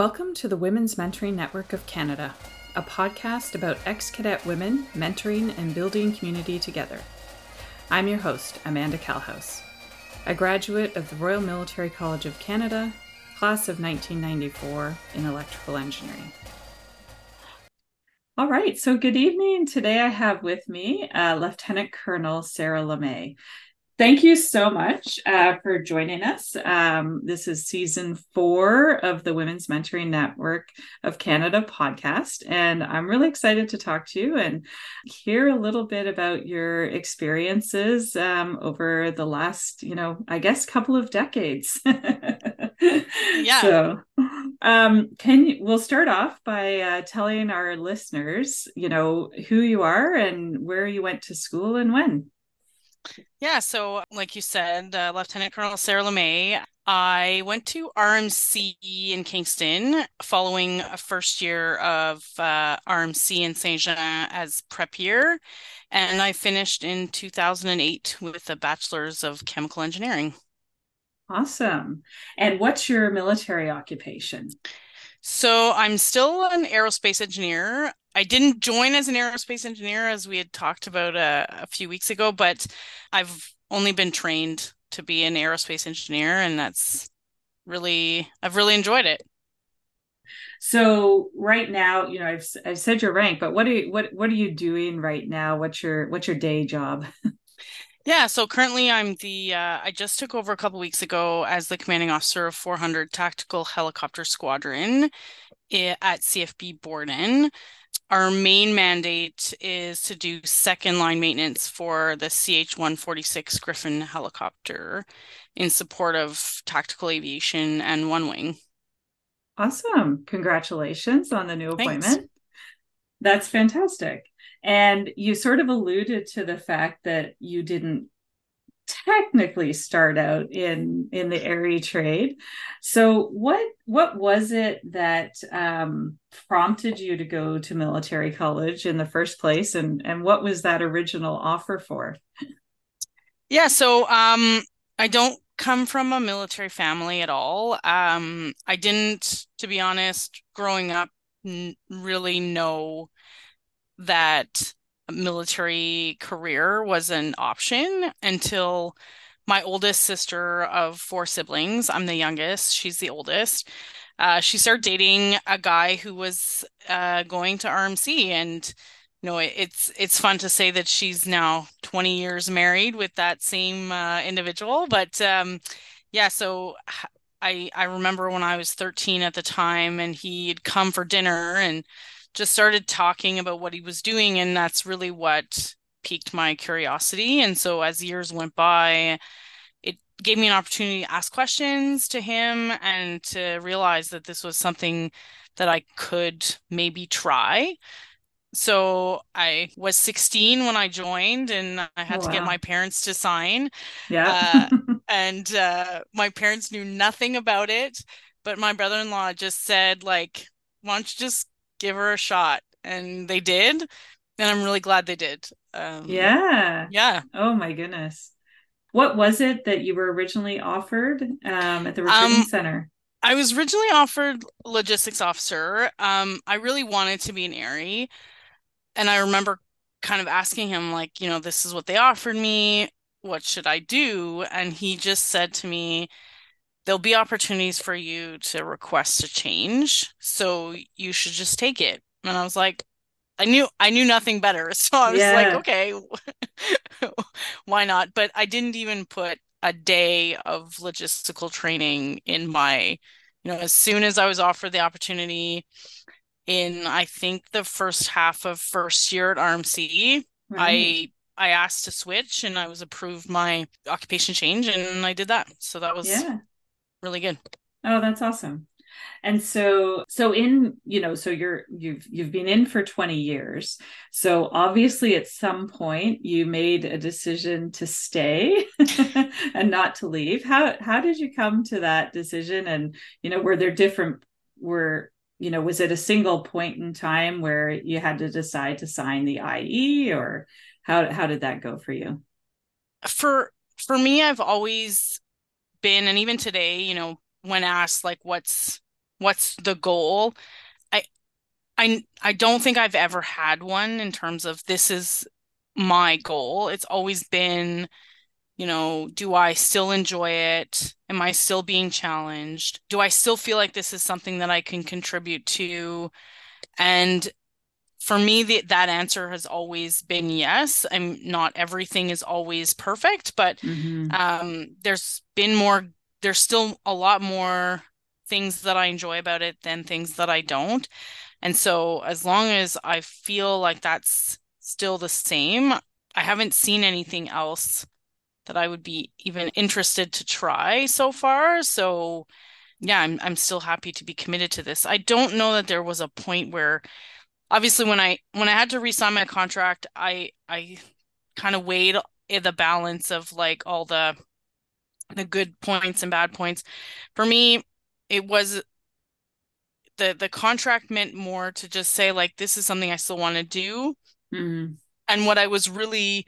Welcome to the Women's Mentoring Network of Canada, a podcast about ex cadet women mentoring and building community together. I'm your host, Amanda Calhouse, a graduate of the Royal Military College of Canada, class of 1994 in electrical engineering. All right, so good evening. Today I have with me uh, Lieutenant Colonel Sarah Lemay. Thank you so much uh, for joining us. Um, this is season four of the Women's Mentoring Network of Canada podcast. And I'm really excited to talk to you and hear a little bit about your experiences um, over the last, you know, I guess, couple of decades. yeah. So, um, can you, we'll start off by uh, telling our listeners, you know, who you are and where you went to school and when. Yeah, so like you said, uh, Lieutenant Colonel Sarah Lemay, I went to RMC in Kingston following a first year of uh, RMC in Saint Jean as prep year, and I finished in 2008 with a bachelor's of chemical engineering. Awesome. And what's your military occupation? So I'm still an aerospace engineer. I didn't join as an aerospace engineer as we had talked about a, uh, a few weeks ago, but I've only been trained to be an aerospace engineer, and that's really I've really enjoyed it. So right now, you know, I've I've said your rank, but what are you what what are you doing right now? What's your what's your day job? yeah, so currently I'm the uh, I just took over a couple weeks ago as the commanding officer of 400 Tactical Helicopter Squadron eh, at CFB Borden our main mandate is to do second line maintenance for the CH 146 Griffin helicopter in support of tactical aviation and one wing. Awesome. Congratulations on the new Thanks. appointment. That's fantastic. And you sort of alluded to the fact that you didn't technically start out in in the AERE trade. So what what was it that um, prompted you to go to military college in the first place? And and what was that original offer for? Yeah so um i don't come from a military family at all. Um i didn't to be honest growing up n- really know that military career was an option until my oldest sister of four siblings, I'm the youngest, she's the oldest. Uh, she started dating a guy who was uh, going to RMC, and you know it's it's fun to say that she's now 20 years married with that same uh, individual. But um, yeah, so I I remember when I was 13 at the time, and he'd come for dinner and just started talking about what he was doing and that's really what piqued my curiosity and so as years went by it gave me an opportunity to ask questions to him and to realize that this was something that I could maybe try so I was 16 when I joined, and I had oh, to get my parents to sign. Yeah. uh, and uh, my parents knew nothing about it, but my brother in law just said, like, why don't you just give her a shot and they did and i'm really glad they did. Um, yeah. yeah. Oh my goodness. What was it that you were originally offered um, at the recruiting um, center? I was originally offered logistics officer. Um, i really wanted to be an AERE and i remember kind of asking him like you know this is what they offered me. What should i do? And he just said to me there'll be opportunities for you to request a change. So you should just take it. And I was like, I knew I knew nothing better. So I was yeah. like, okay, why not? But I didn't even put a day of logistical training in my, you know, as soon as I was offered the opportunity in I think the first half of first year at RMC, right. I mm-hmm. I asked to switch and I was approved my occupation change and I did that. So that was yeah really good. Oh, that's awesome. And so so in, you know, so you're you've you've been in for 20 years. So obviously at some point you made a decision to stay and not to leave. How how did you come to that decision and you know were there different were you know was it a single point in time where you had to decide to sign the IE or how how did that go for you? For for me I've always been and even today you know when asked like what's what's the goal? I I I don't think I've ever had one in terms of this is my goal. It's always been, you know, do I still enjoy it? Am I still being challenged? Do I still feel like this is something that I can contribute to? And for me, the, that answer has always been yes. I'm not everything is always perfect, but Mhm. um, there's been more, there's still a lot more things that I enjoy about it than things that I don't. And so as long as I feel like that's still the same, I haven't seen anything else that I would be even interested to try so far. So yeah, I'm I'm still happy to be committed to this. I don't know that there was a point where obviously when I when I had to re-sign my contract, I I kind of weighed the balance of like all the the good points and bad points. For me, it was the the contract meant more to just say like this is something I still want to do. Mhm. And what I was really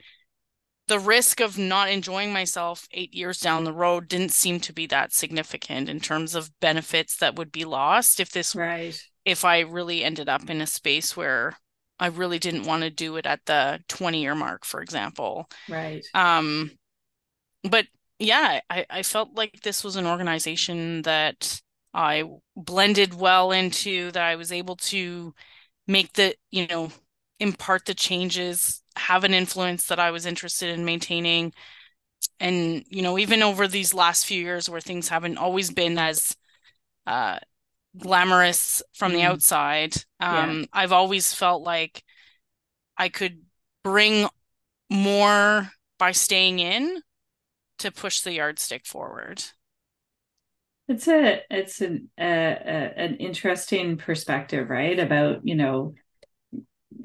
the risk of not enjoying myself eight years down the road didn't seem to be that significant in terms of benefits that would be lost if this Right. If I really ended up in a space where I really didn't want to do it at the 20 year mark, for example. Right. Um, but yeah, I, I felt like this was an organization that I blended well into, that I was able to make the, you know, impart the changes, have an influence that I was interested in maintaining. And, you know, even over these last few years where things haven't always been as uh, glamorous from the Mm. outside, Yeah. um, I've always felt like I could bring more by staying in to push the yardstick forward. It's a it's an an interesting perspective, right? About, you know,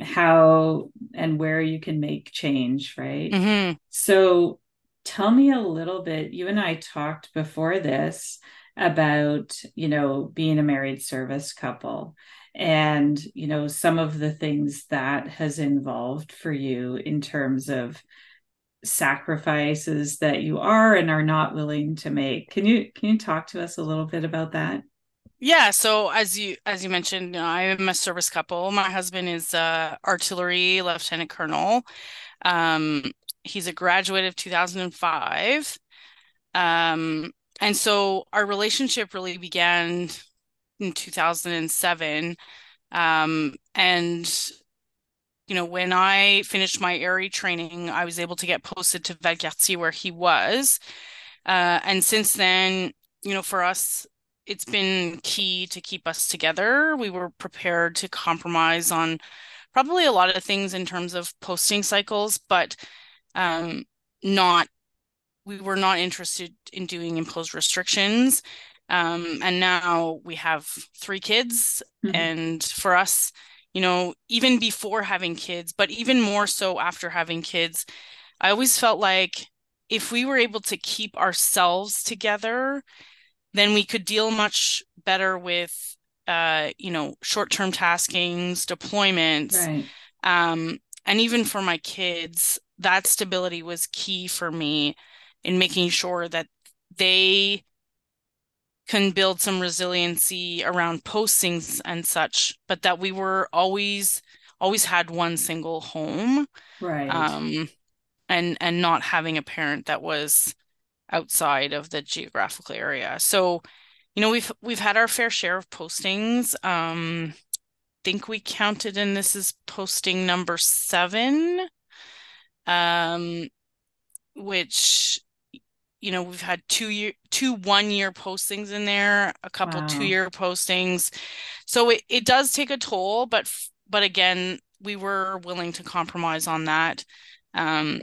how and where you can make change, right? hmm So tell me a little bit. You and I talked before this about, you know, being a married service couple and, you know, some of the things that has involved for you in terms of sacrifices that you are and are not willing to make. Can you can you talk to us a little bit about that? Yeah, so as you as you mentioned, you know, I am a service couple. My husband is uh artillery lieutenant colonel. Um, he's a graduate of 2005. Um, and so our relationship really began in 2007. Um, and you know, when I finished my AERE training, I was able to get posted to Valcartier where he was. Uh, and since then, you know, for us, it's been key to keep us together. We were prepared to compromise on probably a lot of things in terms of posting cycles, but um, not, we were not interested in doing imposed restrictions. Um, and now we have three kids, Mhm. and for us, you know, even before having kids, but even more so after having kids, I always felt like if we were able to keep ourselves together, then we could deal much better with, uh, you know, short-term taskings, deployments. Right. Um, and even for my kids, that stability was key for me in making sure that they can build some resiliency around postings and such, but that we were always always had one single home. Right. Um, and and not having a parent that was outside of the geographical area. So, you know, we've we've had our fair share of postings. Um, think we counted and this is posting number seven. Um, which you know, we've had two year two one year postings in there, a couple Wow. two year postings. So it, it does take a toll, but but again, we were willing to compromise on that. Um,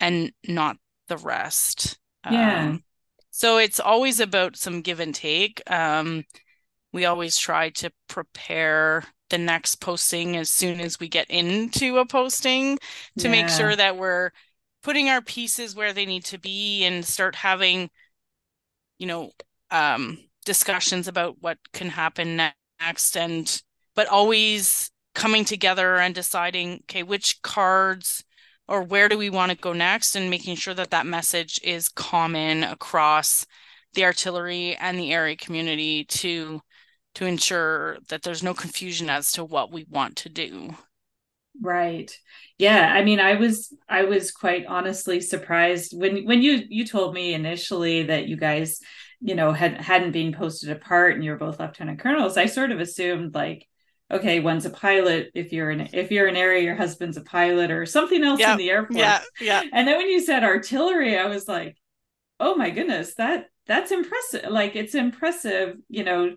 and not the rest. Yeah. Um, so it's always about some give and take. Um, we always try to prepare the next posting as soon as we get into a posting to make sure that we're putting our pieces where they need to be and start having, you know, um, discussions about what can happen next and but always coming together and deciding, okay, which cards or where do we want to go next and making sure that that message is common across the artillery and the AERE community to to ensure that there's no confusion as to what we want to do. Right. Yeah, I mean I was I was quite honestly surprised when when you you told me initially that you guys, you know, had hadn't been posted apart and you were both lieutenant colonels. I sort of assumed like okay, one's a pilot if you're in if you're an AERE your husband's a pilot or something else in the airport. Yeah, yeah. And then when you said artillery, I was like, "Oh my goodness, that that's impressive. Like it's impressive, you know,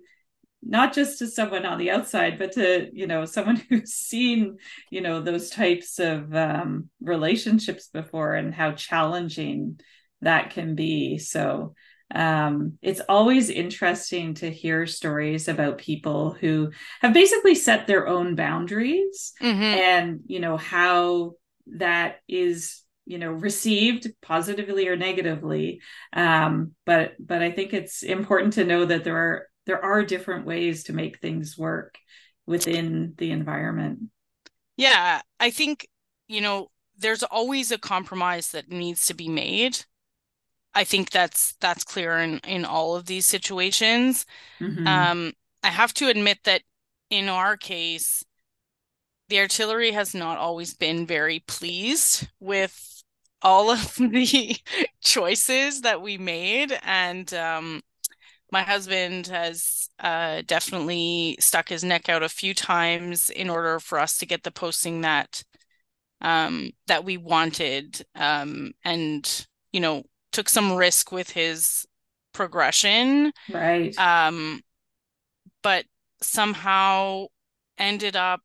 not just to someone on the outside, but to you know someone who's seen you know those types of um, relationships before and how challenging that can be. So um, it's always interesting to hear stories about people who have basically set their own boundaries mm-hmm. and you know how that is you know received positively or negatively um, but but i think it's important to know that there are there are different ways to make things work within the environment. Yeah i think you know there's always a compromise that needs to be made. I think that's that's clear in in all of these situations. Mm-hmm. um i have to admit that in our case the artillery has not always been very pleased with all of the choices that we made. And um, my husband has uh, definitely stuck his neck out a few times in order for us to get the posting that um, that we wanted um, and you know took some risk with his progression. Right. Um but somehow ended up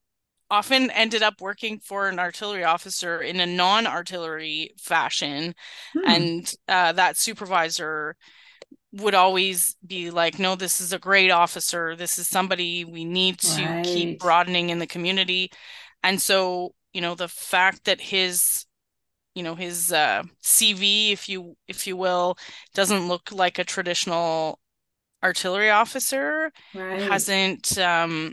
often ended up working for an artillery officer in a non-artillery fashion. Hmm. and uh, that supervisor would always be like no this is a great officer this is somebody we need to right. keep broadening in the community and so you know the fact that his you know his uh, cv if you if you will doesn't look like a traditional artillery officer right. hasn't um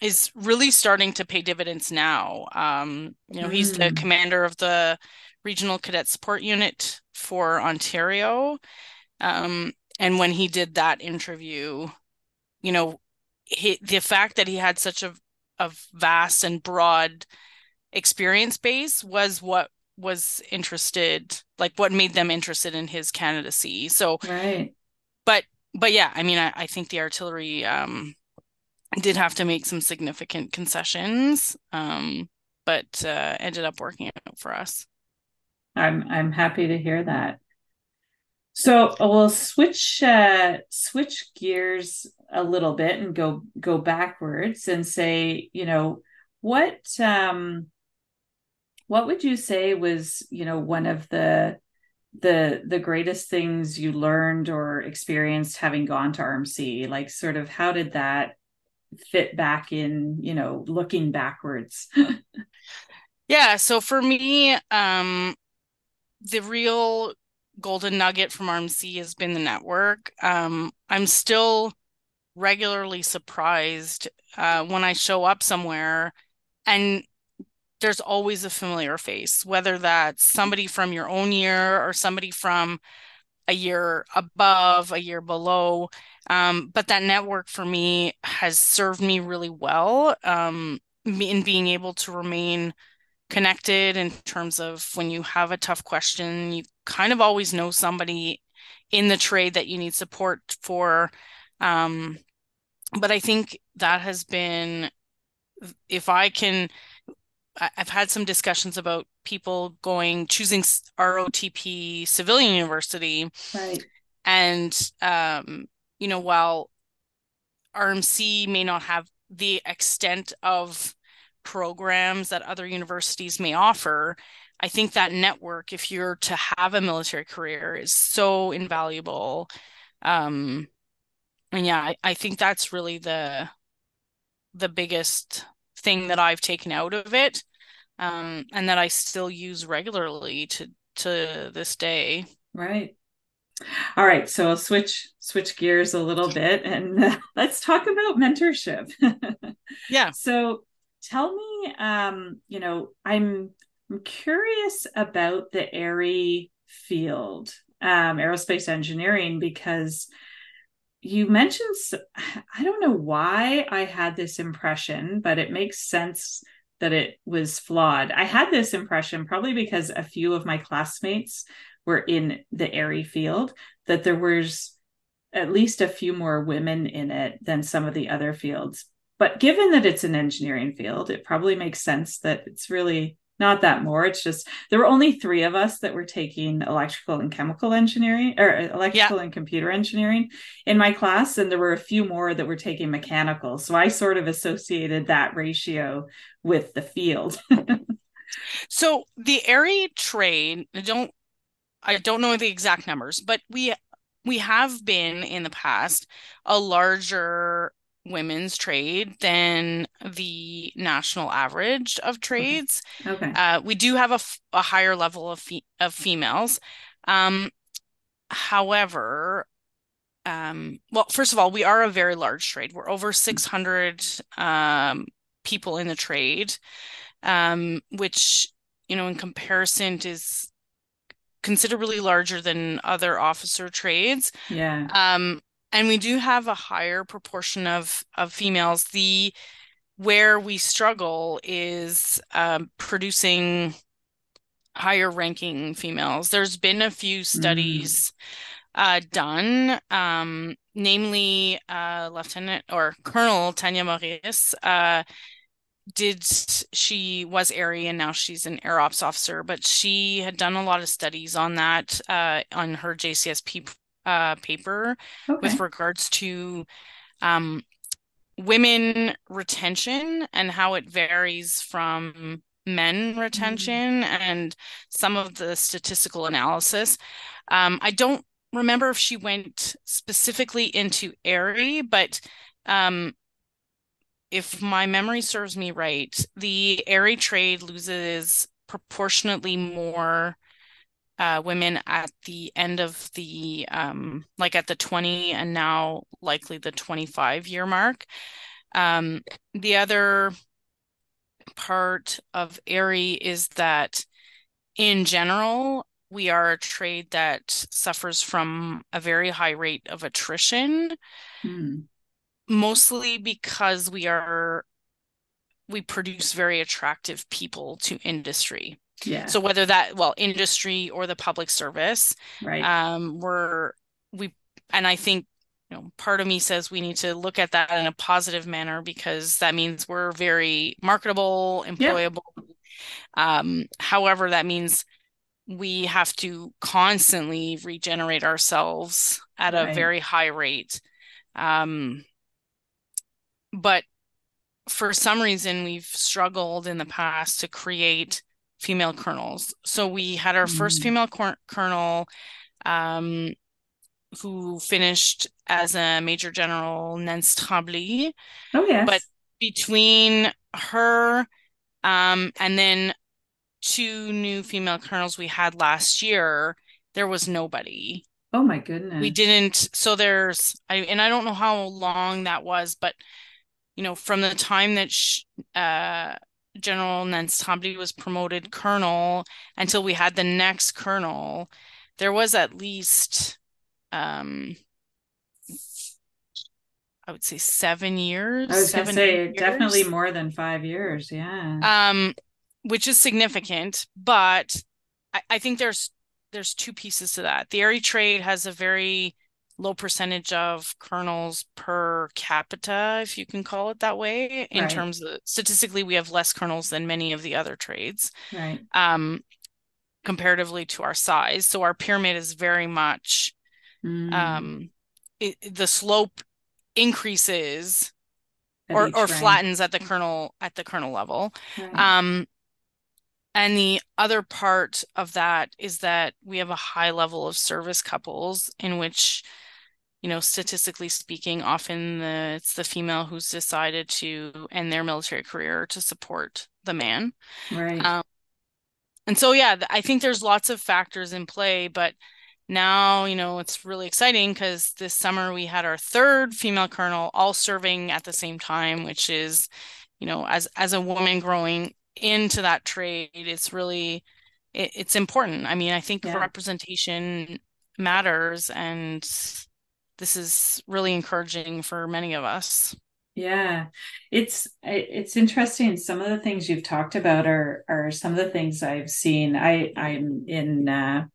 is really starting to pay dividends now. Um, you know, mm. he's the mm. commander of the Regional Cadet Support Unit for Ontario. Um, and when he did that interview, you know, he, the fact that he had such a, a vast and broad experience base was what was interested, like what made them interested in his candidacy. So, right. but, but yeah, I mean, I, I think the artillery, um, did have to make some significant concessions, um, but uh, ended up working out for us. I'm I'm happy to hear that. So we'll switch uh, switch gears a little bit and go go backwards and say, you know, what um, what would you say was you know one of the the the greatest things you learned or experienced having gone to RMC? Like, sort of, how did that fit back in you know looking backwards yeah so for me um the real golden nugget from rmc has been the network um i'm still regularly surprised uh, when i show up somewhere and there's always a familiar face whether that's somebody from your own year or somebody from a year above, a year below. Um, but that network for me has served me really well um, in being able to remain connected in terms of when you have a tough question, you kind of always know somebody in the trade that you need support for. Um, but I think that has been, if I can I've had some discussions about people going choosing ROTP civilian university. Right. And um, you know, while RMC may not have the extent of programs that other universities may offer, I think that network, if you're to have a military career, is so invaluable. Um, and yeah, I, I think that's really the the biggest thing that I've taken out of it, um, and that I still use regularly to to this day. Right. All right, so I'll switch switch gears a little bit and uh, let's talk about mentorship. yeah. So tell me, um, you know, I'm I'm curious about the AERE field, um, aerospace engineering, because you mentioned i don't know why I had this impression, but it makes sense that it was flawed. I had this impression probably because a few of my classmates were in the AERE field that there was at least a few more women in it than some of the other fields. But given that it's an engineering field, it probably makes sense that it's really not that more. It's just there were only three of us that were taking electrical and chemical engineering or uh, electrical yeah. and computer engineering in my class. And there were a few more that were taking mechanical. So I sort of associated that ratio with the field. so the AERE trade, I don't I don't know the exact numbers, but we we have been in the past a larger women's trade than the national average of trades. Okay. okay. Uh, we do have a, a higher level of fe- of females. Um, however, um, well, first of all, we are a very large trade. We're over 600 um, people in the trade, um, which you know, in comparison, is considerably larger than other officer trades. Yeah. Um, and we do have a higher proportion of of females. The where we struggle is um, producing higher ranking females. There's been a few studies mm. uh, done, um, namely uh, Lieutenant or Colonel Tanya Maurice. Uh, did she was AERE and now she's an air ops officer but she had done a lot of studies on that uh, on her jcsp uh, paper okay. with regards to um, women retention and how it varies from men retention mm-hmm. and some of the statistical analysis um, i don't remember if she went specifically into AERE but um, if my memory serves me right, the AERE trade loses proportionately more uh, women at the end of the um, like at the 20 and now likely the 25 year mark. Um, the other part of AERE is that in general, we are a trade that suffers from a very high rate of attrition. Hmm mostly because we are we produce very attractive people to industry. Yeah. So whether that well industry or the public service, right? Um, we're we and I think you know part of me says we need to look at that in a positive manner because that means we're very marketable, employable. Yeah. Um, however, that means we have to constantly regenerate ourselves at right. a very high rate. Um, but for some reason we've struggled in the past to create female colonels so we had our mm. first female cor- colonel um, who finished as a major general Nancy Tremblay. Oh yes. But between her um, and then two new female colonels we had last year, there was nobody. Oh my goodness. We didn't so there's I and I don't know how long that was, but you know, from the time that sh- uh, General Nancy Tremblay was promoted colonel until we had the next colonel, there was at least, um, I would say seven years. I was going to say definitely more than five years. Yeah. Um, which is significant, but I, I think there's there's two pieces to that. The AERE trade has a very low percentage of colonels per capita, if you can call it that way. In right. terms of statistically, we have less colonels than many of the other trades. Right. Um, comparatively to our size. So our pyramid is very much mm. um it, the slope increases at or, or flattens at the colonel at the colonel level. Right. Um and the other part of that is that we have a high level of service couples in which you know, statistically speaking, often the, it's the female who's decided to end their military career to support the man. Right. Um, and so, yeah, I think there's lots of factors in play, but now, you know, it's really exciting because this summer we had our third female colonel all serving at the same time, which is, you know, as as a woman growing into that trade, it's really it, it's important. I mean, I think yeah. representation matters and this is really encouraging for many of us. Yeah, it's it's interesting. Some of the things you've talked about are are some of the things I've seen. I I'm in uh,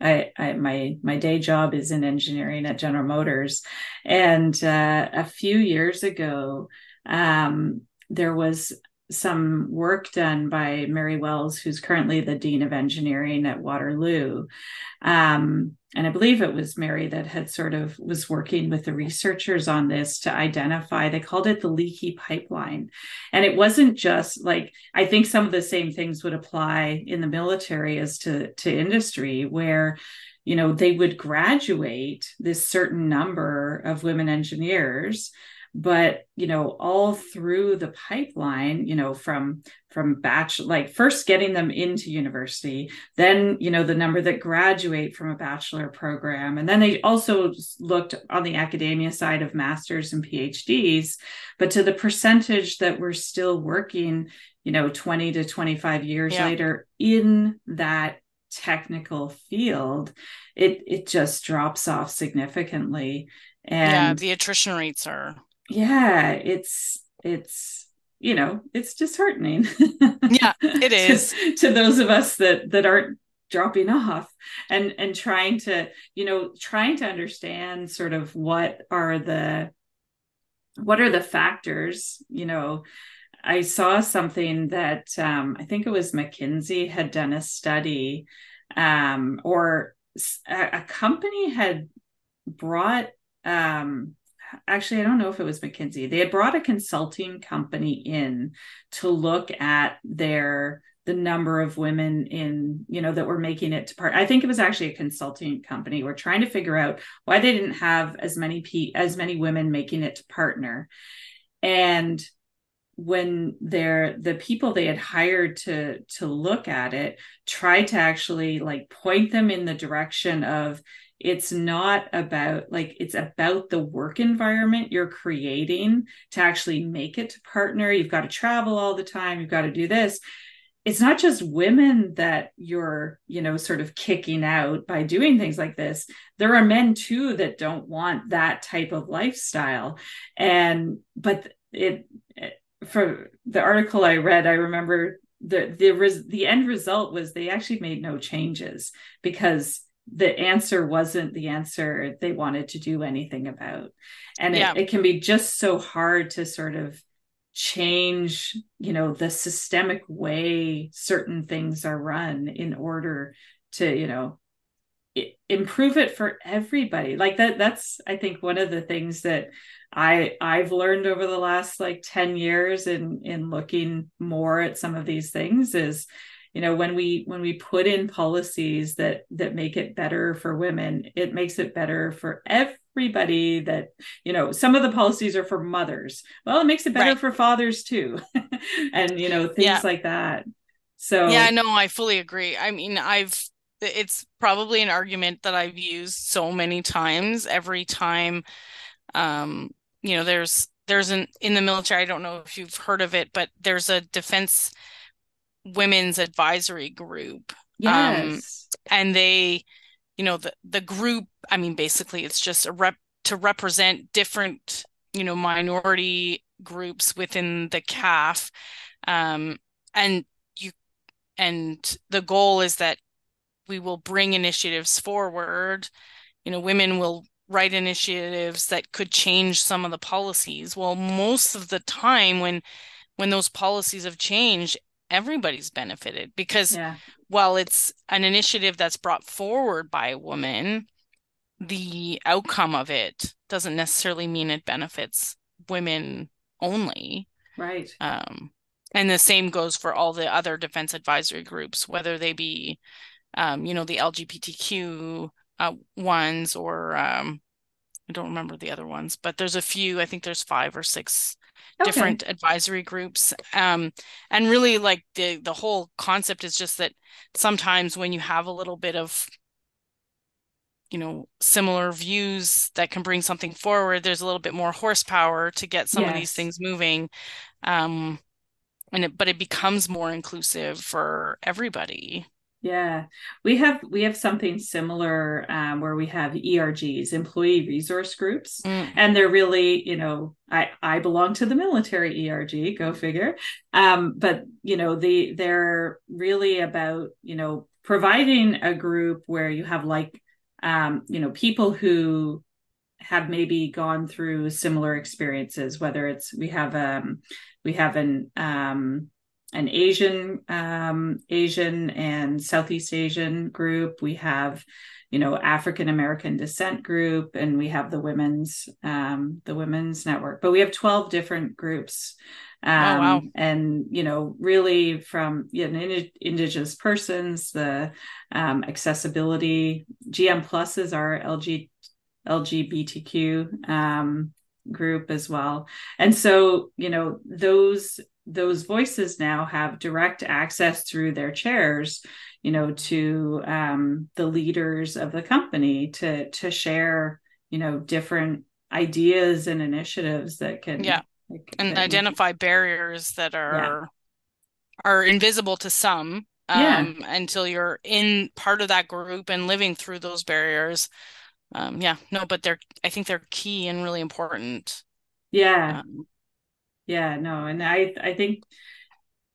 I, I my my day job is in engineering at General Motors, and uh, a few years ago, um, there was some work done by Mary Wells, who's currently the dean of engineering at Waterloo, um, and I believe it was Mary that had sort of was working with the researchers on this to identify, they called it the leaky pipeline. And it wasn't just like, I think some of the same things would apply in the military as to, to industry, where, you know, they would graduate this certain number of women engineers but you know all through the pipeline you know from from batch like first getting them into university then you know the number that graduate from a bachelor program and then they also looked on the academia side of masters and phds but to the percentage that we're still working you know 20 to 25 years yeah. later in that technical field it it just drops off significantly and yeah the attrition rates are yeah it's it's you know it's disheartening. Yeah it is. to, to those of us that that aren't dropping off and and trying to you know trying to understand sort of what are the what are the factors you know. I saw something that um, i think it was mckinsey had done a study um, or a, a company had brought um, actually, I don't know if it was McKinsey. They had brought a consulting company in to look at their the number of women in you know that were making it to part. I think it was actually a consulting company. We're trying to figure out why they didn't have as many p as many women making it to partner. And when they're the people they had hired to to look at it tried to actually like point them in the direction of it's not about like it's about the work environment you're creating to actually make it to partner. You've got to travel all the time. You've got to do this. It's not just women that you're you know sort of kicking out by doing things like this. There are men too that don't want that type of lifestyle. And but it, it for the article i read i remember the the res, the end result was they actually made no changes because the answer wasn't the answer they wanted to do anything about and yeah. it, it can be just so hard to sort of change you know the systemic way certain things are run in order to you know improve it for everybody like that that's i think one of the things that i i've learned over the last like 10 years in in looking more at some of these things is you know when we when we put in policies that that make it better for women it makes it better for everybody that you know some of the policies are for mothers. Well it makes it better right. for fathers too. And you know things yeah. like that. So yeah no i fully agree. I mean i've it's probably an argument that i've used so many times. Every time um you know there's there's an in the military i don't know if you've heard of it but there's a defense women's advisory group. Um, yes. Um, and they, you know, the the group, I mean, basically it's just a rep to represent different, you know, minority groups within the CAF. Um, and you and the goal is that we will bring initiatives forward. You know, women will write initiatives that could change some of the policies. Well, most of the time when when those policies have changed, everybody's benefited because yeah. while it's an initiative that's brought forward by a woman, the outcome of it doesn't necessarily mean it benefits women only. Right. Um, and the same goes for all the other defense advisory groups, whether they be, um, you know, the LGBTQ uh, ones or um, I don't remember the other ones, but there's a few. I think there's five or six okay. different advisory groups um, and really like the the whole concept is just that sometimes when you have a little bit of you know similar views that can bring something forward there's a little bit more horsepower to get some yes. of these things moving um and it, but it becomes more inclusive for everybody Yeah, we have we have something similar um, where we have ERGs, employee resource groups, mm. and they're really, you know, I I belong to the military ERG, go figure. Um, but you know, the they're really about you know providing a group where you have like um, you know people who have maybe gone through similar experiences, whether it's we have um we have an um an Asian um, Asian and Southeast Asian group. We have, you know, African American descent group, and we have the women's um, the women's network. But we have twelve different groups. Um, oh, wow. And you know, really from you know, indigenous persons, the um, accessibility. GM Plus is our LG LGBTQ um, group as well. And so, you know, those those voices now have direct access through their chairs you know to um, the leaders of the company to to share you know different ideas and initiatives that can yeah like, and identify can... barriers that are yeah. are invisible to some um, yeah. until you're in part of that group and living through those barriers um, yeah no but they're i think they're key and really important yeah um, yeah no and i i think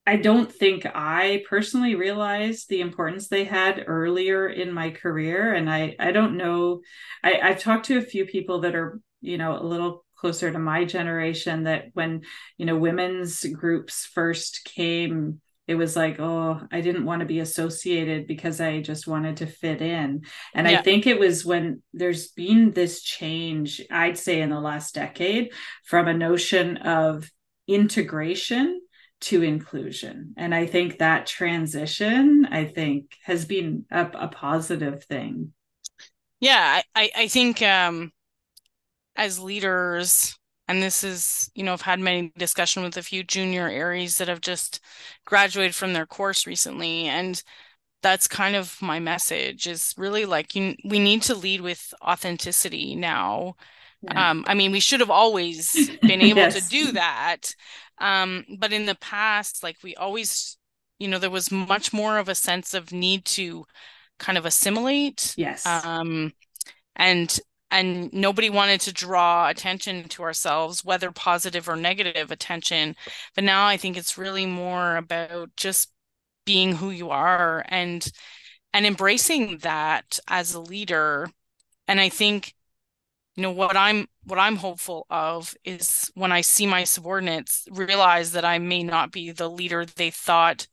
i don't think i personally realized the importance they had earlier in my career and i i don't know i i've talked to a few people that are you know a little closer to my generation that when you know women's groups first came it was like oh i didn't want to be associated because i just wanted to fit in and yeah. i think it was when there's been this change i'd say in the last decade from a notion of integration to inclusion. And i think that transition i think has been a, a positive thing. Yeah i i think um as leaders and this is you know i've had many discussion with a few junior AEREs that have just graduated from their course recently and that's kind of my message is really like you, we need to lead with authenticity now yeah. Um, I mean, we should have always been able yes. to do that. Um, but in the past, like we always, you know, there was much more of a sense of need to kind of assimilate. Yes. Um, and and nobody wanted to draw attention to ourselves, whether positive or negative attention. But now I think it's really more about just being who you are and and embracing that as a leader. And I think you know what i'm what i'm hopeful of is when i see my subordinates realize that i may not be the leader they thought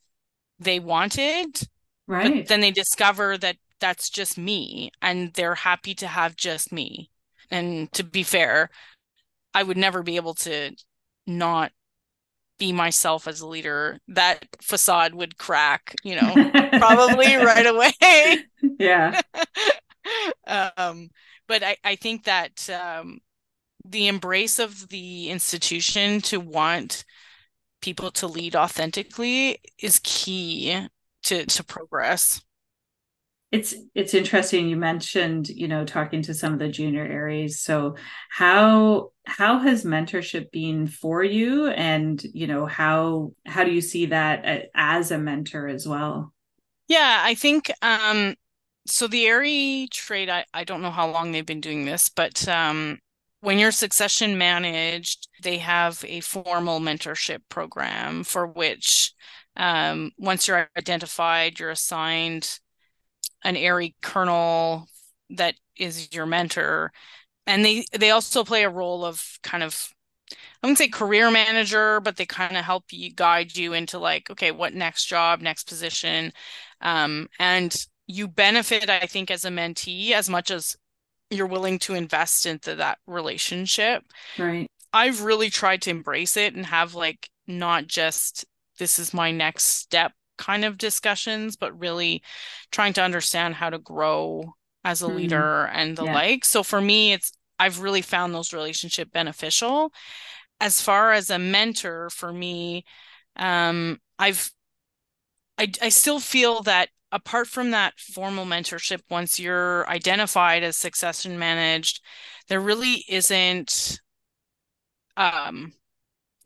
they wanted right. but then they discover that that's just me and they're happy to have just me. And to be fair i would never be able to not be myself as a leader. That facade would crack you know probably right away. Yeah. Um but I, I think that um, the embrace of the institution to want people to lead authentically is key to to progress. It's it's interesting you mentioned, you know, talking to some of the junior AEREs. So how how has mentorship been for you and, you know, how how do you see that as a mentor as well? Yeah, I think um so the AERE trade, I, I don't know how long they've been doing this, but um, when you're succession managed, they have a formal mentorship program for which um, once you're identified, you're assigned an AERE colonel that is your mentor. And they they also play a role of kind of I wouldn't say career manager, but they kind of help you guide you into like, okay, what next job, next position. Um, and you benefit, I think, as a mentee as much as you're willing to invest into that relationship. Right. I've really tried to embrace it and have like not just this is my next step kind of discussions, but really trying to understand how to grow as a mm. leader and the yeah. like. So for me, it's I've really found those relationship beneficial. As far as a mentor for me, um, I've I, I still feel that apart from that formal mentorship, once you're identified as succession managed, there really isn't um,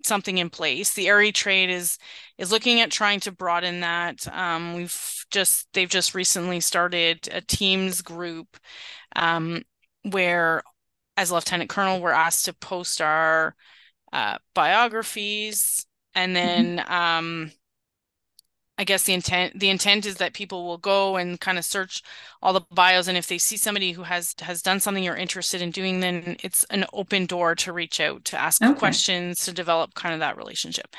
something in place. The AERE trade is is looking at trying to broaden that. Um, we've just they've just recently started a teams group um, where, as lieutenant colonel, we're asked to post our uh, biographies, and mm-hmm. then mm-hmm. I guess the intent the intent is that people will go and kind of search all the bios and if they see somebody who has has done something you're interested in doing then it's an open door to reach out to ask okay. questions to develop kind of that relationship.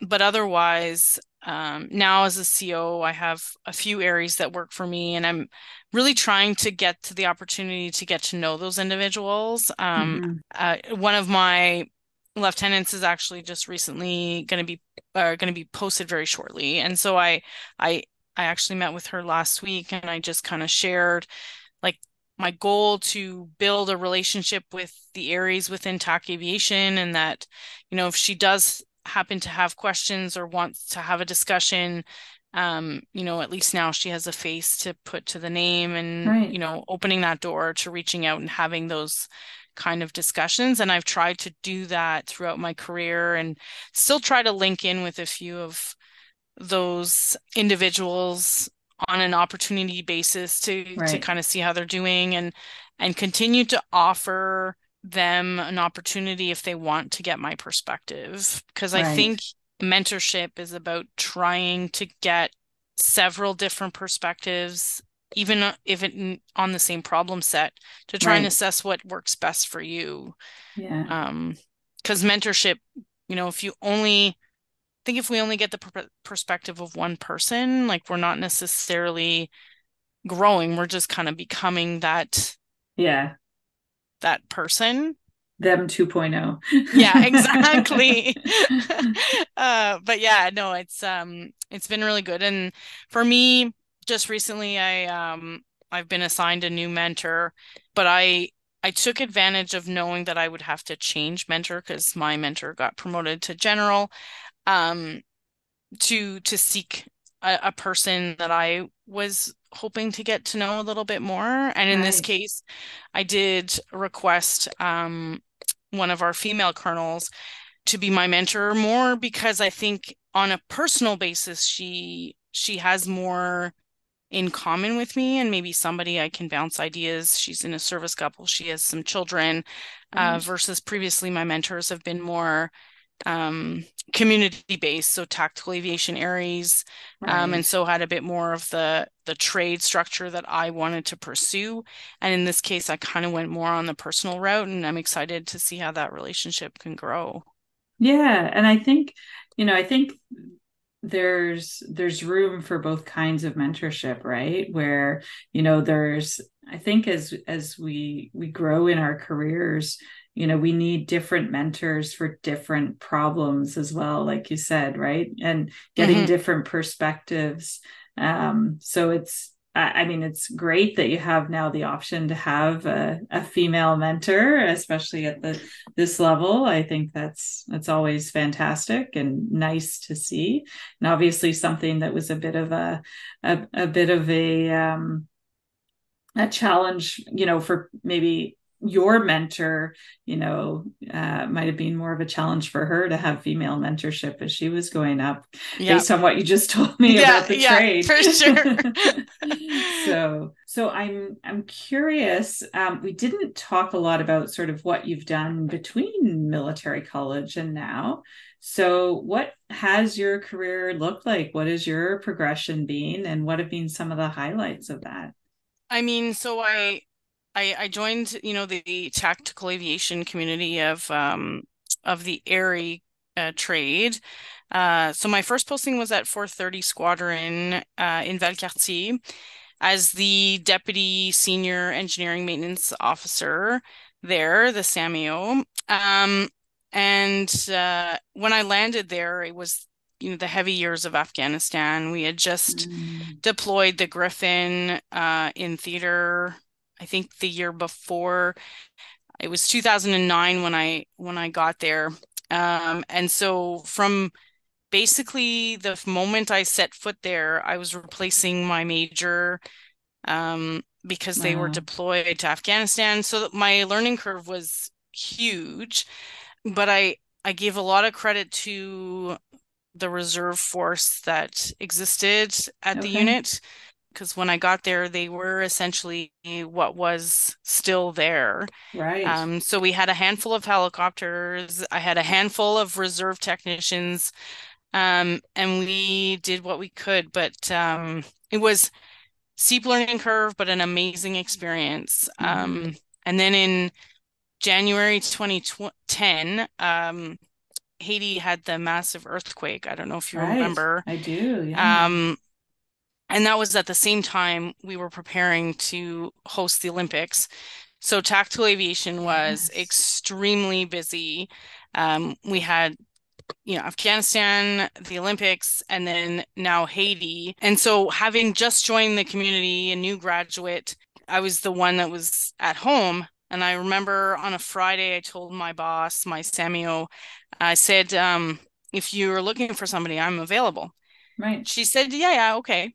But otherwise um, now as a CO I have a few areas that work for me and I'm really trying to get to the opportunity to get to know those individuals. Um, mm-hmm. uh, one of my lieutenants is actually just recently going to be uh, going to be posted very shortly and so i i i actually met with her last week and i just kind of shared like my goal to build a relationship with the AEREs within tac aviation and that you know if she does happen to have questions or wants to have a discussion um, you know, at least now she has a face to put to the name and, right. you know, opening that door to reaching out and having those kind of discussions. And I've tried to do that throughout my career and still try to link in with a few of those individuals on an opportunity basis to right. to kind of see how they're doing and and continue to offer them an opportunity if they want to get my perspective because right. I think mentorship is about trying to get several different perspectives even if it on the same problem set to try right. and assess what works best for you. Yeah. Um because mentorship you know if you only I think if we only get the per- perspective of one person like we're not necessarily growing we're just kind of becoming that yeah. that person. Them 2.0 yeah exactly. Uh but yeah no it's um it's been really good. And for me just recently I um I've been assigned a new mentor, but I I took advantage of knowing that I would have to change mentor because my mentor got promoted to general um to to seek a, a, person that I was hoping to get to know a little bit more. And in this case, I did request um one of our female colonels to be my mentor more because I think on a personal basis she she has more in common with me and maybe somebody I can bounce ideas. She's in a service couple, she has some children, uh, mm-hmm. uh, versus previously my mentors have been more um, community based, so tactical aviation AEREs, right. um, and so had a bit more of the the trade structure that I wanted to pursue. And in this case, I kind of went more on the personal route, and I'm excited to see how that relationship can grow. Yeah, and I think you know, I think there's there's room for both kinds of mentorship right? Where you know there's i think as as we we grow in our careers you know we need different mentors for different problems as well like you said right? And getting mm-hmm. different perspectives. Um so it's I mean, it's great that you have now the option to have a, a, female mentor, especially at the this level. I think that's that's always fantastic and nice to see. And obviously, something that was a bit of a a, a bit of a um, a challenge, you know, for maybe your mentor, you know, uh, might have been more of a challenge for her to have female mentorship as she was going up, yep. based on what you just told me yeah, about the yeah, trade. For sure. so, so I'm I'm curious. Um, we didn't talk a lot about sort of what you've done between military college and now. So, what has your career looked like? What has your progression been, and what have been some of the highlights of that? I mean, so I I, I joined, you know, the, the tactical aviation community of um, of the AERE uh, trade. Uh, so my first posting was at 430 Squadron uh, in Valcartier as the deputy senior engineering maintenance officer there, the SAMEO. Um, and uh, when I landed there, it was you know the heavy years of Afghanistan. We had just mm. deployed the Griffon uh, in theater I think the year before it was 2009 when I when I got there. Um, and so from basically the moment I set foot there, I was replacing my major um, because they were deployed to Afghanistan. So my learning curve was huge, but I I gave a lot of credit to the reserve force that existed at the unit because when I got there, they were essentially what was still there. Right. Um, so we had a handful of helicopters. I had a handful of reserve technicians, um, and we did what we could. But um, it was steep learning curve, but an amazing experience. Um, and then in January 2010, um, Haiti had the massive earthquake. I don't know if you Right. remember. I do. Yeah. Um, and that was at the same time we were preparing to host the Olympics. So tactical aviation was Yes. extremely busy. Um, we had, you know, Afghanistan, the Olympics, and then now Haiti. And so having just joined the community, a new graduate, I was the one that was at home. And I remember on a Friday, I told my boss, my SAMEO, I said, um, if you're looking for somebody, I'm available. Right. She said, yeah, yeah, okay.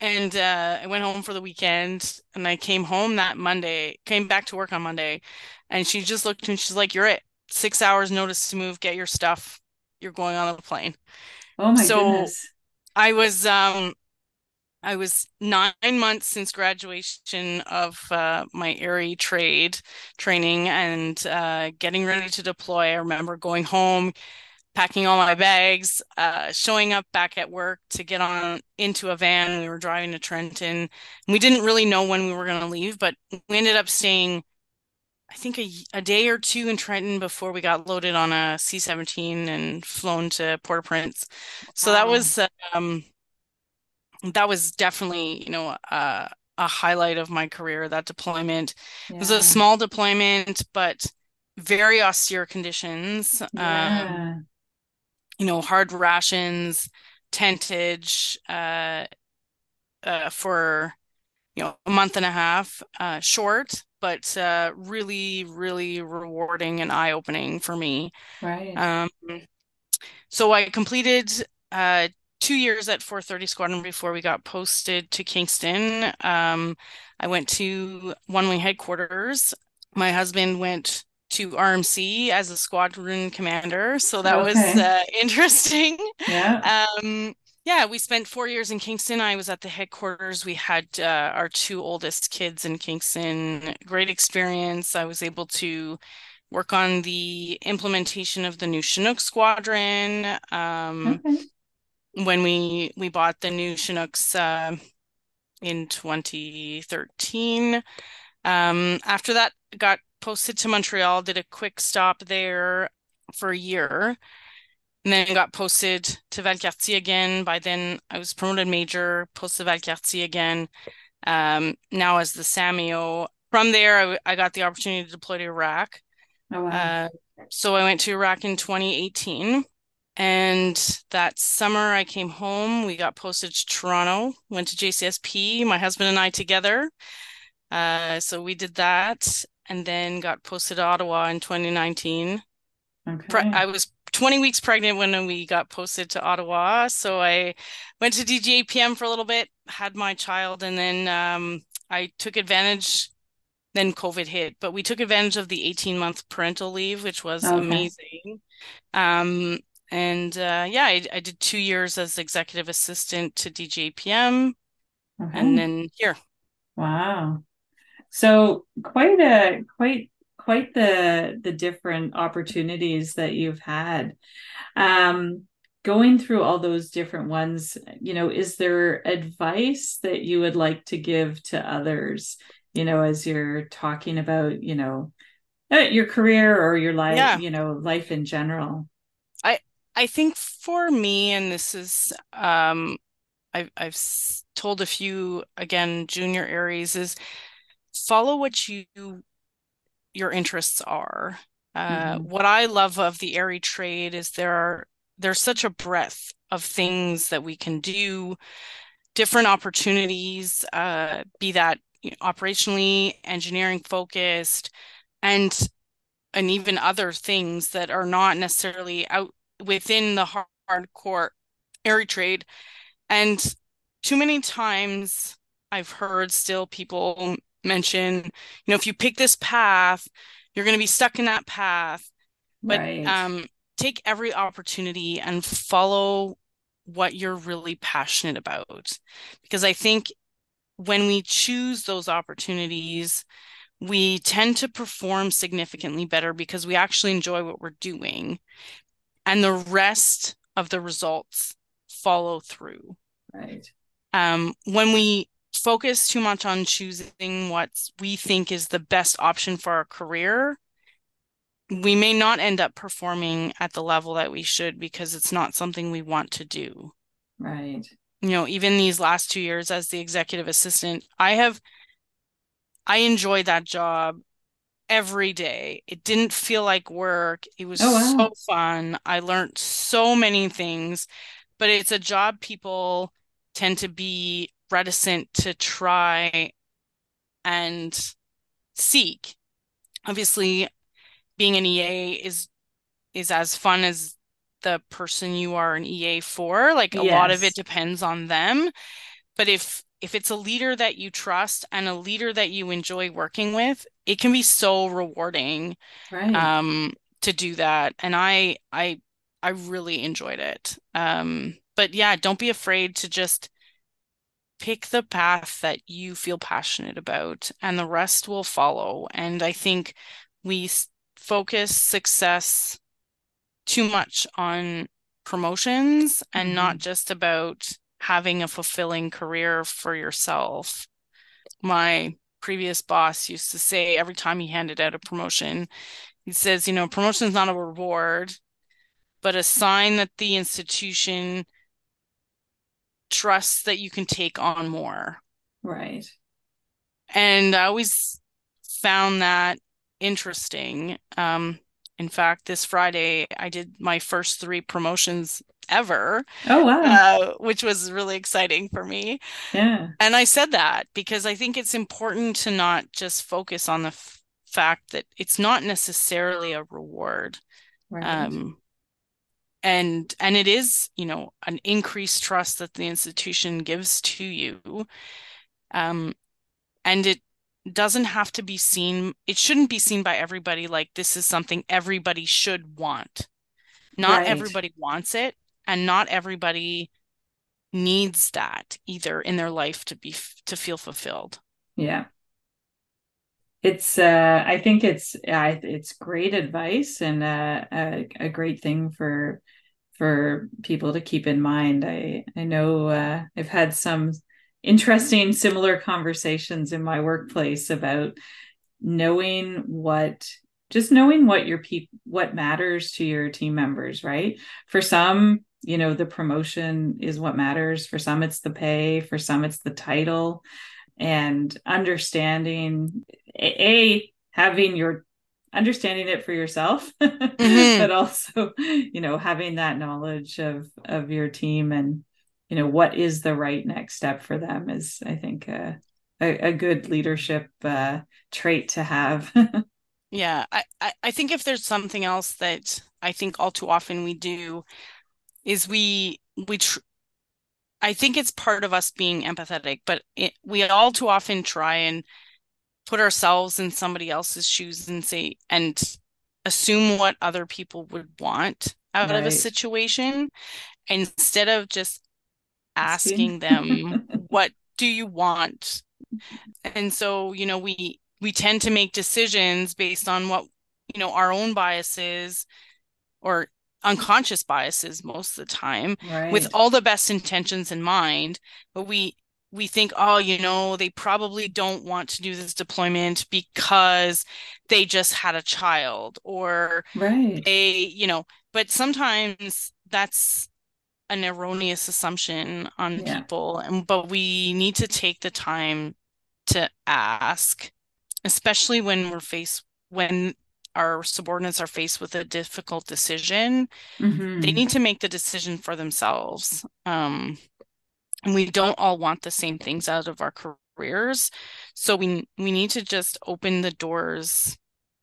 And uh, I went home for the weekend and I came home that Monday, came back to work on Monday, and she just looked and she's like, You're it. Six hours notice to move, get your stuff. You're going on the plane. Oh my So goodness. I was um I was nine months since graduation of uh, my AERE trade training and uh, getting ready to deploy. I remember going home, packing all my bags, uh, showing up back at work to get on into a van. We were driving to Trenton. We didn't really know when we were going to leave, but we ended up staying, I think, a, a day or two in Trenton before we got loaded on a C-17 and flown to Port-au-Prince. So that was um, that was definitely, you know, uh, a highlight of my career. That deployment it was a small deployment, but very austere conditions. Um, Yeah. You know, hard rations, tentage, uh, uh, for, you know, a month and a half, uh, short, but uh, really, really rewarding and eye-opening for me. Right. Um, so I completed uh, two years at 430 Squadron before we got posted to Kingston. Um, I went to One Wing headquarters. My husband went to RMC as a squadron commander, so that was uh, interesting. Yeah. Um, yeah, we spent four years in Kingston. I was at the headquarters. We had uh, our two oldest kids in Kingston. Great experience. I was able to work on the implementation of the new Chinook squadron. Um, Okay. when we we bought the new Chinooks uh, in 2013. Um, after that, got posted to Montreal, did a quick stop there for a year, and then got posted to Valcartier again. By then, I was promoted major, posted to Valcartier again. Um, now as the SAMEO. From there, I, I got the opportunity to deploy to Iraq. Oh wow. Uh, so I went to Iraq in 2018. And that summer I came home. We got posted to Toronto, went to JCSP, my husband and I together. Uh, so we did that and then got posted to Ottawa in 2019. Pre- Okay. I was 20 weeks pregnant when we got posted to Ottawa. So I went to DGAPM for a little bit, had my child, and then um, I took advantage. Then COVID hit, but we took advantage of the 18 month parental leave, which was Okay. amazing. Um, and uh, yeah, I, I did two years as executive assistant to DGAPM, and then here. Wow. So quite a quite quite the the different opportunities that you've had. Um, going through all those different ones, you know, is there advice that you would like to give to others, you know, as you're talking about, you know, uh, your career or your life, Yeah, you know, life in general? I I think for me, and this is um, I've I've told a few again junior AEREs is follow what you your interests are. Uh, Mhm. what I love of the AERE trade is there are there's such a breadth of things that we can do, different opportunities, uh, be that you know, operationally, engineering focused, and and even other things that are not necessarily out within the hard- hardcore AERE trade. And too many times I've heard still people mention, you know, if you pick this path, you're going to be stuck in that path. But Right. um, take every opportunity and follow what you're really passionate about. Because I think when we choose those opportunities, we tend to perform significantly better because we actually enjoy what we're doing. And the rest of the results follow through. Right. Um, when we focus too much on choosing what we think is the best option for our career, we may not end up performing at the level that we should because it's not something we want to do. Right. You know, even these last two years as the executive assistant, I have, I enjoyed that job every day. It didn't feel like work. It was oh, wow. so fun. I learned so many things, but it's a job people tend to be reticent to try and seek. Obviously, being an EA is is as fun as the person you are an EA for. Like a yes. lot of it depends on them. But if if it's a leader that you trust and a leader that you enjoy working with, it can be so rewarding right. um to do that. And I I I really enjoyed it. Um but yeah, don't be afraid to just pick the path that you feel passionate about and the rest will follow. And I think we focus success too much on promotions and mm-hmm. not just about having a fulfilling career for yourself. My previous boss used to say every time he handed out a promotion, he says, you know, promotion is not a reward, but a sign that the institution trusts that you can take on more. Right. And I always found that interesting. Um, in fact, this Friday I did my first three promotions ever. Oh wow. Uh, which was really exciting for me. Yeah. And I said that because I think it's important to not just focus on the f- fact that it's not necessarily a reward. Right. Um and and it is, you know, an increased trust that the institution gives to you. Um and it doesn't have to be seen it shouldn't be seen by everybody like this is something everybody should want not right. everybody wants it and not everybody needs that either in their life to be to feel fulfilled yeah it's uh i think it's it's great advice and uh, a, a great thing for for people to keep in mind. I i know uh, i've had some interesting similar conversations in my workplace about knowing what just knowing what your people what matters to your team members right? For some you know the promotion is what matters. For some it's the pay. For some it's the title. And understanding a having your understanding it for yourself mm-hmm. but also you know having that knowledge of of your team and you know what is the right next step for them is i think uh, a, a good leadership uh, trait to have yeah I, I think if there's something else that i think all too often we do is we we tr- i think it's part of us being empathetic but it, we all too often try and put ourselves in somebody else's shoes and say and assume what other people would want out right. of a situation instead of just asking them what do you want and so you know we we tend to make decisions based on what you know our own biases or unconscious biases most of the time right. with all the best intentions in mind but we we think oh you know they probably don't want to do this deployment because they just had a child or right they you know but sometimes that's an erroneous assumption on yeah. people and but we need to take the time to ask especially when we're faced when our subordinates are faced with a difficult decision mm-hmm. they need to make the decision for themselves um, and we don't all want the same things out of our careers. So we we need to just open the doors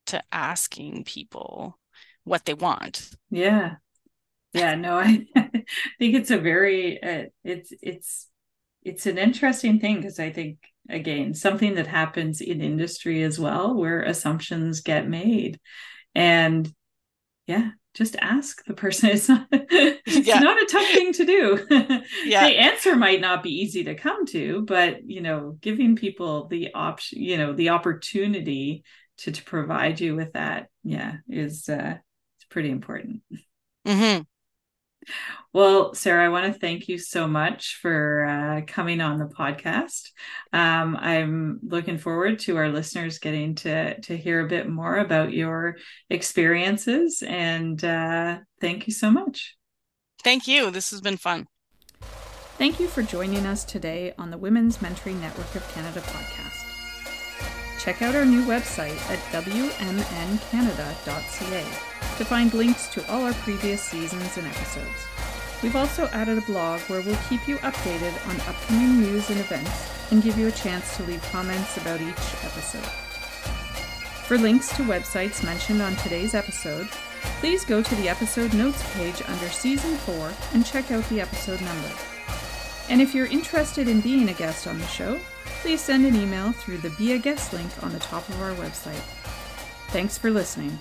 to asking people what they want. Yeah. Yeah no i think it's a very uh, it's it's it's an interesting thing because i think again something that happens in industry as well where assumptions get made. And yeah just ask the person. It's not it's yeah. not a tough thing to do. yeah. The answer might not be easy to come to, but you know, giving people the option, you know, the opportunity to to provide you with that, yeah, is uh it's pretty important. Mm-hmm. Well, Sarah, I want to thank you so much for uh, coming on the podcast. Um, I'm looking forward to our listeners getting to to hear a bit more about your experiences, and uh, thank you so much. Thank you. This has been fun. Thank you for joining us today on the Women's Mentoring Network of Canada podcast. Check out our new website at wmncanada.ca to find links to all our previous seasons and episodes. We've also added a blog where we'll keep you updated on upcoming news and events and give you a chance to leave comments about each episode. For links to websites mentioned on today's episode, please go to the episode notes page under Season 4 and check out the episode number. And if you're interested in being a guest on the show, please send an email through the Be a Guest link on the top of our website. Thanks for listening.